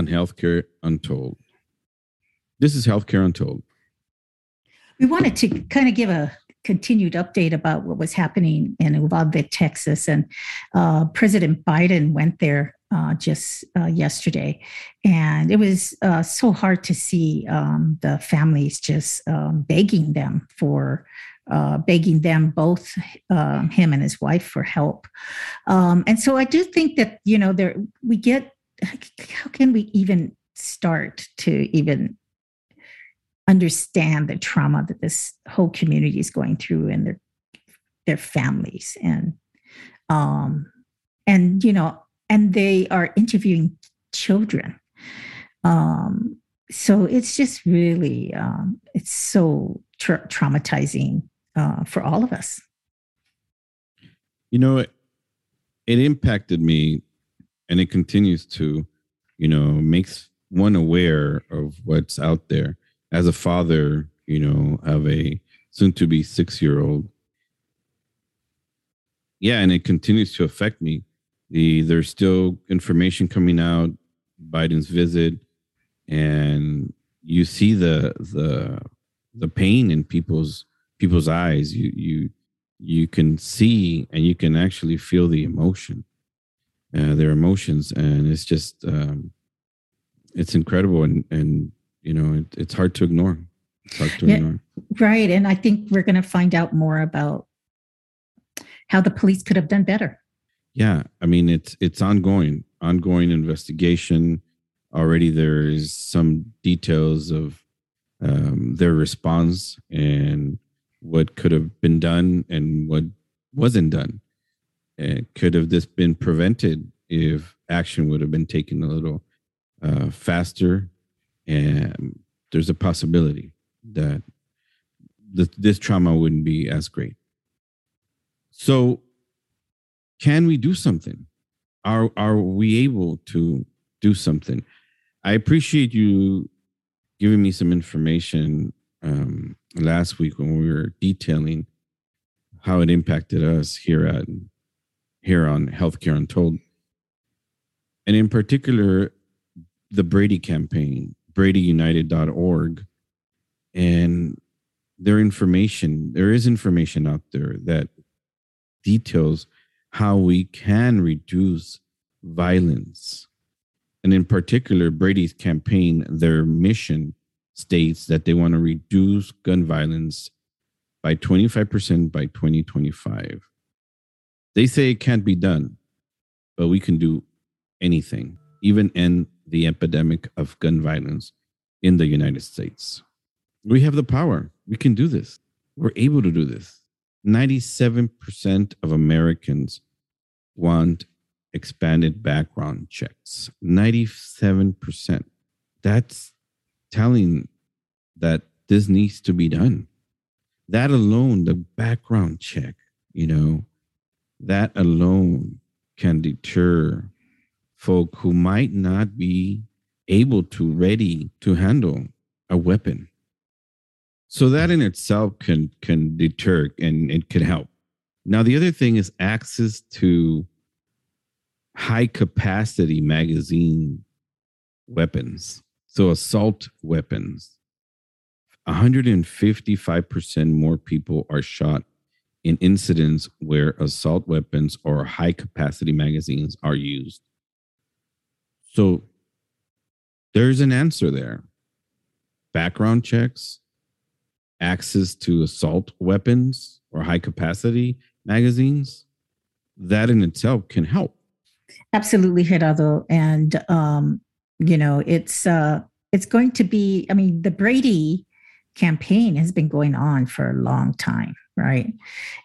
on Healthcare Untold. This is Healthcare Untold. We wanted to kind of give a continued update about what was happening in Uvalde, Texas. And uh, President Biden went there uh, just uh, yesterday. And it was uh, so hard to see um, the families just um, begging them for. Uh, begging them both um, him and his wife for help um, and so i do think that you know there we get how can we even start to even understand the trauma that this whole community is going through and their their families and um and you know and they are interviewing children. Um so it's just really um it's so tra- traumatizing uh for all of us. You know it, it impacted me and it continues to you know makes one aware of what's out there as a father, you know, of a soon to be six year old. Yeah, and it continues to affect me. The there's still information coming out, Biden's visit, and you see the the the pain in people's people's eyes. You you you can see and you can actually feel the emotion, uh, their emotions, and it's just um, it's incredible and and you know, it, it's hard to ignore. It's hard to yeah, ignore. Right. And I think we're going to find out more about how the police could have done better. Yeah. I mean, it's, it's ongoing, ongoing investigation. Already there is some details of um, their response and what could have been done and what wasn't done. Could have this been prevented if action would have been taken a little uh, faster and there's a possibility that this trauma wouldn't be as great. So, can we do something? Are are we able to do something? I appreciate you giving me some information um, last week when we were detailing how it impacted us here at here on Healthcare Untold, and in particular, the Brady campaign bradyunited.org and their information there is information out there that details how we can reduce violence. And in particular brady's campaign their mission states that they want to reduce gun violence by 25% by 2025 they say it can't be done but we can do anything even end the epidemic of gun violence in the United States. We have the power. We can do this. We're able to do this. 97% of Americans want expanded background checks. 97%. That's telling that this needs to be done. That alone, the background check, you know, that alone can deter folk who might not be able to, ready to handle a weapon. So that in itself can can deter and it can help. Now the other thing is access to high capacity magazine weapons. So assault weapons. 155% more people are shot in incidents where assault weapons or high capacity magazines are used. So there's an answer there. Background checks, access to assault weapons or high capacity magazines, that in itself can help. Absolutely, Gerardo. And um, you know, it's uh it's going to be, I mean, the Brady campaign has been going on for a long time right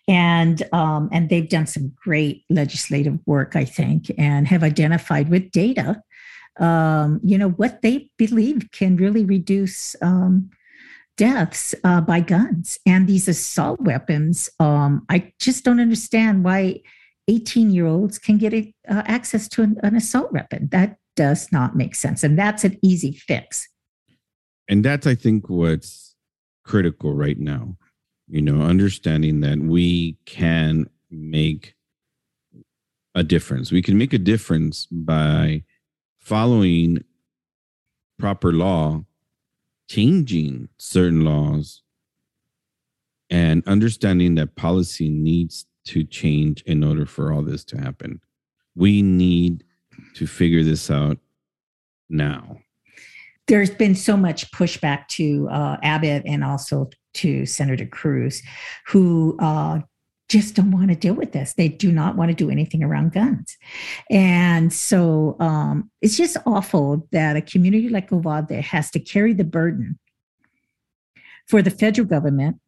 and um, and they've done some great legislative work i think and have identified with data um, you know, what they believe can really reduce um, deaths uh, by guns and these assault weapons. Um, I just don't understand why 18 year olds can get a, uh, access to an, an assault weapon. That does not make sense. And that's an easy fix. And that's, I think, what's critical right now. You know, understanding that we can make a difference. We can make a difference by following proper law, changing certain laws, and understanding that policy needs to change in order for all this to happen. We need to figure this out now. There's been so much pushback to uh, Abbott and also to Senator Cruz, who uh, just don't want to deal with this. They do not want to do anything around guns. And so um, it's just awful that a community like Uvalde has to carry the burden for the federal government,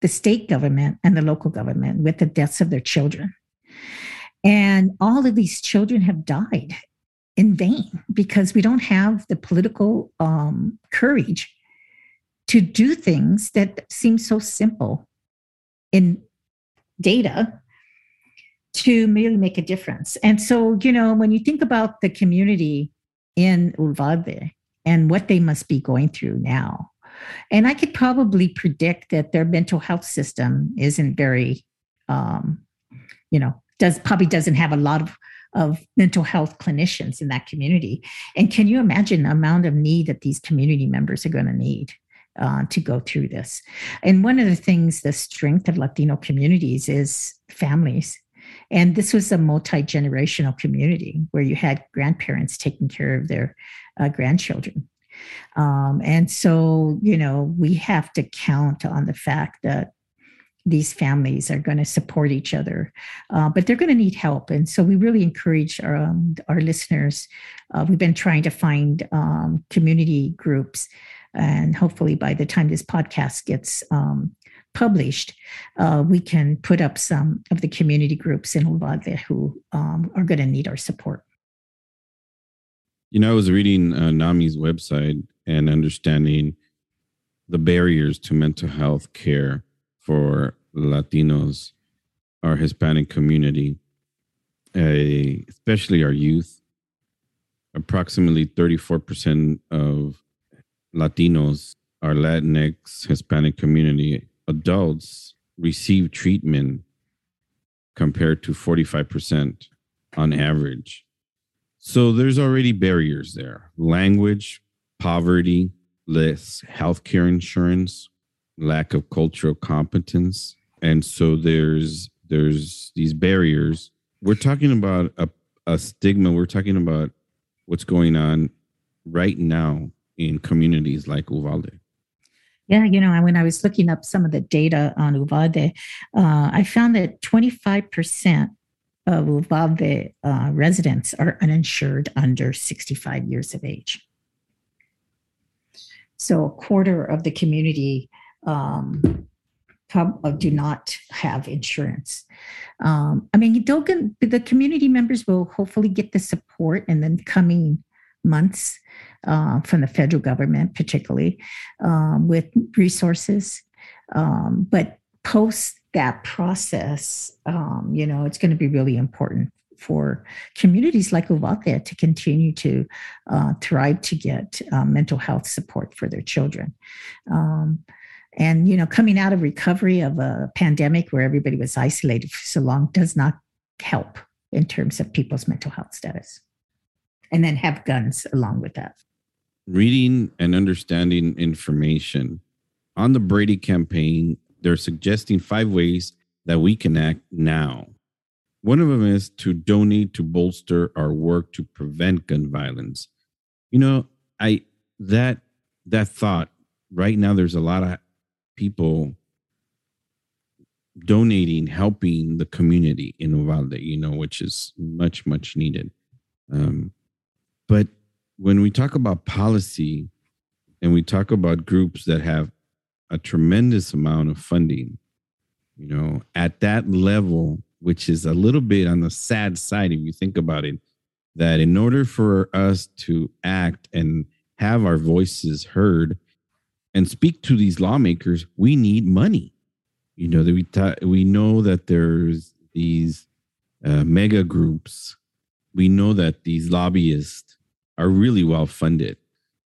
the state government, and the local government with the deaths of their children. And all of these children have died in vain because we don't have the political um, courage to do things that seem so simple in data to really make a difference. And so, you know, when you think about the community in Uvalde and what they must be going through now, and I could probably predict that their mental health system isn't very, um, you know, does probably doesn't have a lot of of mental health clinicians in that community. And can you imagine the amount of need that these community members are going to need? uh, to go through this. And one of the things, the strength of Latino communities is families. And this was a multi generational community where you had grandparents taking care of their uh, grandchildren. Um, and so, you know, we have to count on the fact that these families are going to support each other, uh, but they're going to need help. And so we really encourage our, um, our listeners. Uh, we've been trying to find um, community groups and hopefully by the time this podcast gets um, published, uh, we can put up some of the community groups in Uvalde who um, are going to need our support. You know, I was reading uh, NAMI's website and understanding the barriers to mental health care for Latinos, our Hispanic community, uh, especially our youth. Approximately 34% of Latinos, our Latinx Hispanic community, adults receive treatment compared to 45% on average. So there's already barriers there language, poverty, less healthcare insurance, lack of cultural competence. And so there's there's these barriers. We're talking about a, a stigma. We're talking about what's going on right now in communities like Uvalde? Yeah, you know, when I was looking up some of the data on Uvalde, uh, I found that 25% of Uvalde uh, residents are uninsured under 65 years of age. So a quarter of the community um, uh, do not have insurance. Um, I mean, the community members will hopefully get the support in the coming months uh, from the federal government, particularly um, with resources. Um, but post that process, um, you know, it's going to be really important for communities like Uvalde to continue to uh, thrive to get uh, mental health support for their children. Um, and, you know, coming out of recovery of a pandemic where everybody was isolated for so long does not help in terms of people's mental health status. And then have guns along with that reading and understanding information on the Brady campaign, they're suggesting five ways that we can act now. One of them is to donate to bolster our work to prevent gun violence. You know, I that that thought right now there's a lot of people donating, helping the community in Uvalde, you know, which is much, much needed. Um, but when we talk about policy and we talk about groups that have a tremendous amount of funding, you know, at that level, which is a little bit on the sad side if you think about it, that in order for us to act and have our voices heard and speak to these lawmakers, we need money. You know that we ta- we know that there's these uh, mega groups. We know that these lobbyists are really well funded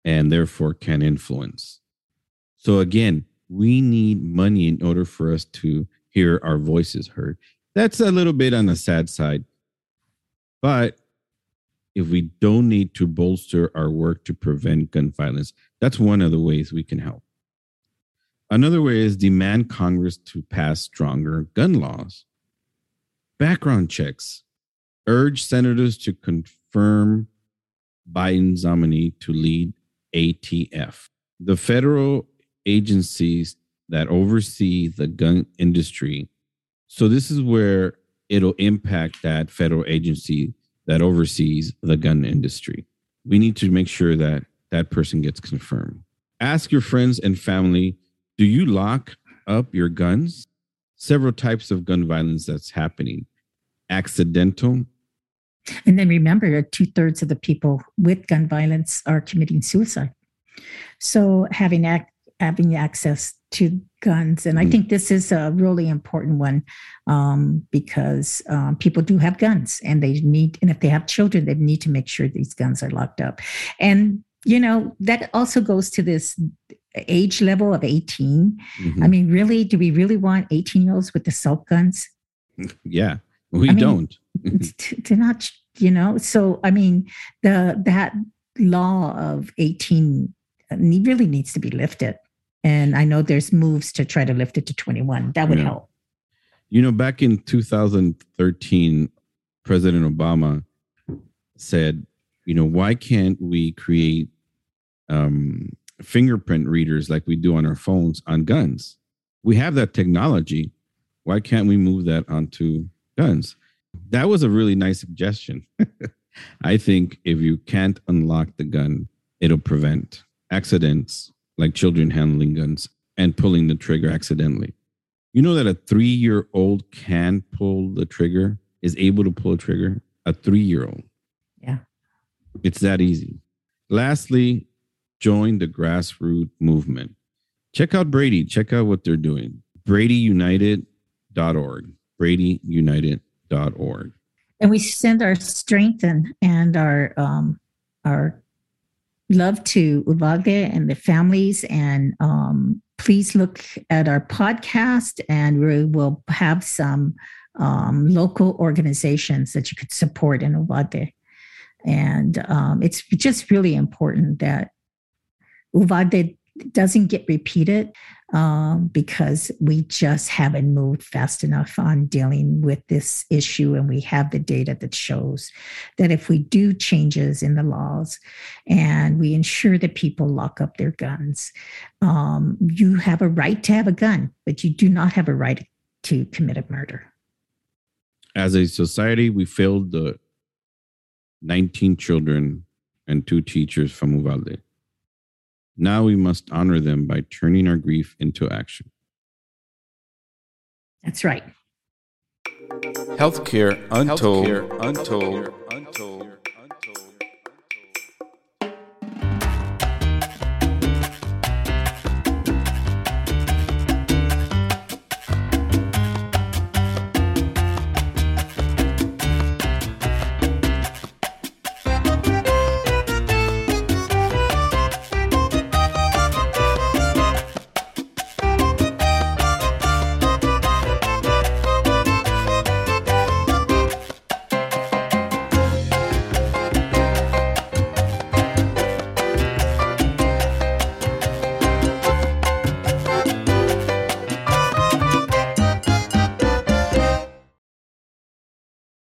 and therefore can influence. So again, we need money in order for us to hear our voices heard. That's a little bit on the sad side. But if we don't need to bolster our work to prevent gun violence. That's one of the ways we can help. Another way is demand Congress to pass stronger gun laws. Background checks. Urge senators to confirm Biden's nominee to lead ATF. The federal agencies that oversee the gun industry. So, this is where it'll impact that federal agency that oversees the gun industry. We need to make sure that that person gets confirmed. Ask your friends and family do you lock up your guns? Several types of gun violence that's happening accidental. And then remember two thirds of the people with gun violence are committing suicide. So having ac- having access to guns, and I mm. think this is a really important one um, because um, people do have guns, and they need, and if they have children, they need to make sure these guns are locked up. And you know that also goes to this age level of 18 mm-hmm. i mean really do we really want 18 year olds with the assault guns yeah we I mean, don't to not you know so i mean the that law of 18 really needs to be lifted and i know there's moves to try to lift it to 21 that would yeah. help you know back in 2013 president obama said you know why can't we create um, fingerprint readers like we do on our phones on guns. We have that technology. Why can't we move that onto guns? That was a really nice suggestion. I think if you can't unlock the gun, it'll prevent accidents like children handling guns and pulling the trigger accidentally. You know that a three year old can pull the trigger, is able to pull a trigger? A three year old. Yeah. It's that easy. Lastly, join the grassroots movement. Check out Brady. Check out what they're doing. BradyUnited.org. BradyUnited.org. And we send our strength and, and our um, our love to Uvalde and the families. And um, please look at our podcast, and we will have some um, local organizations that you could support in Uvalde. And um, it's just really important that Uvalde doesn't get repeated um, because we just haven't moved fast enough on dealing with this issue. And we have the data that shows that if we do changes in the laws and we ensure that people lock up their guns, um, you have a right to have a gun, but you do not have a right to commit a murder. As a society, we failed the 19 children and two teachers from Uvalde. Now we must honor them by turning our grief into action. That's right. Healthcare untold. Healthcare untold. untold.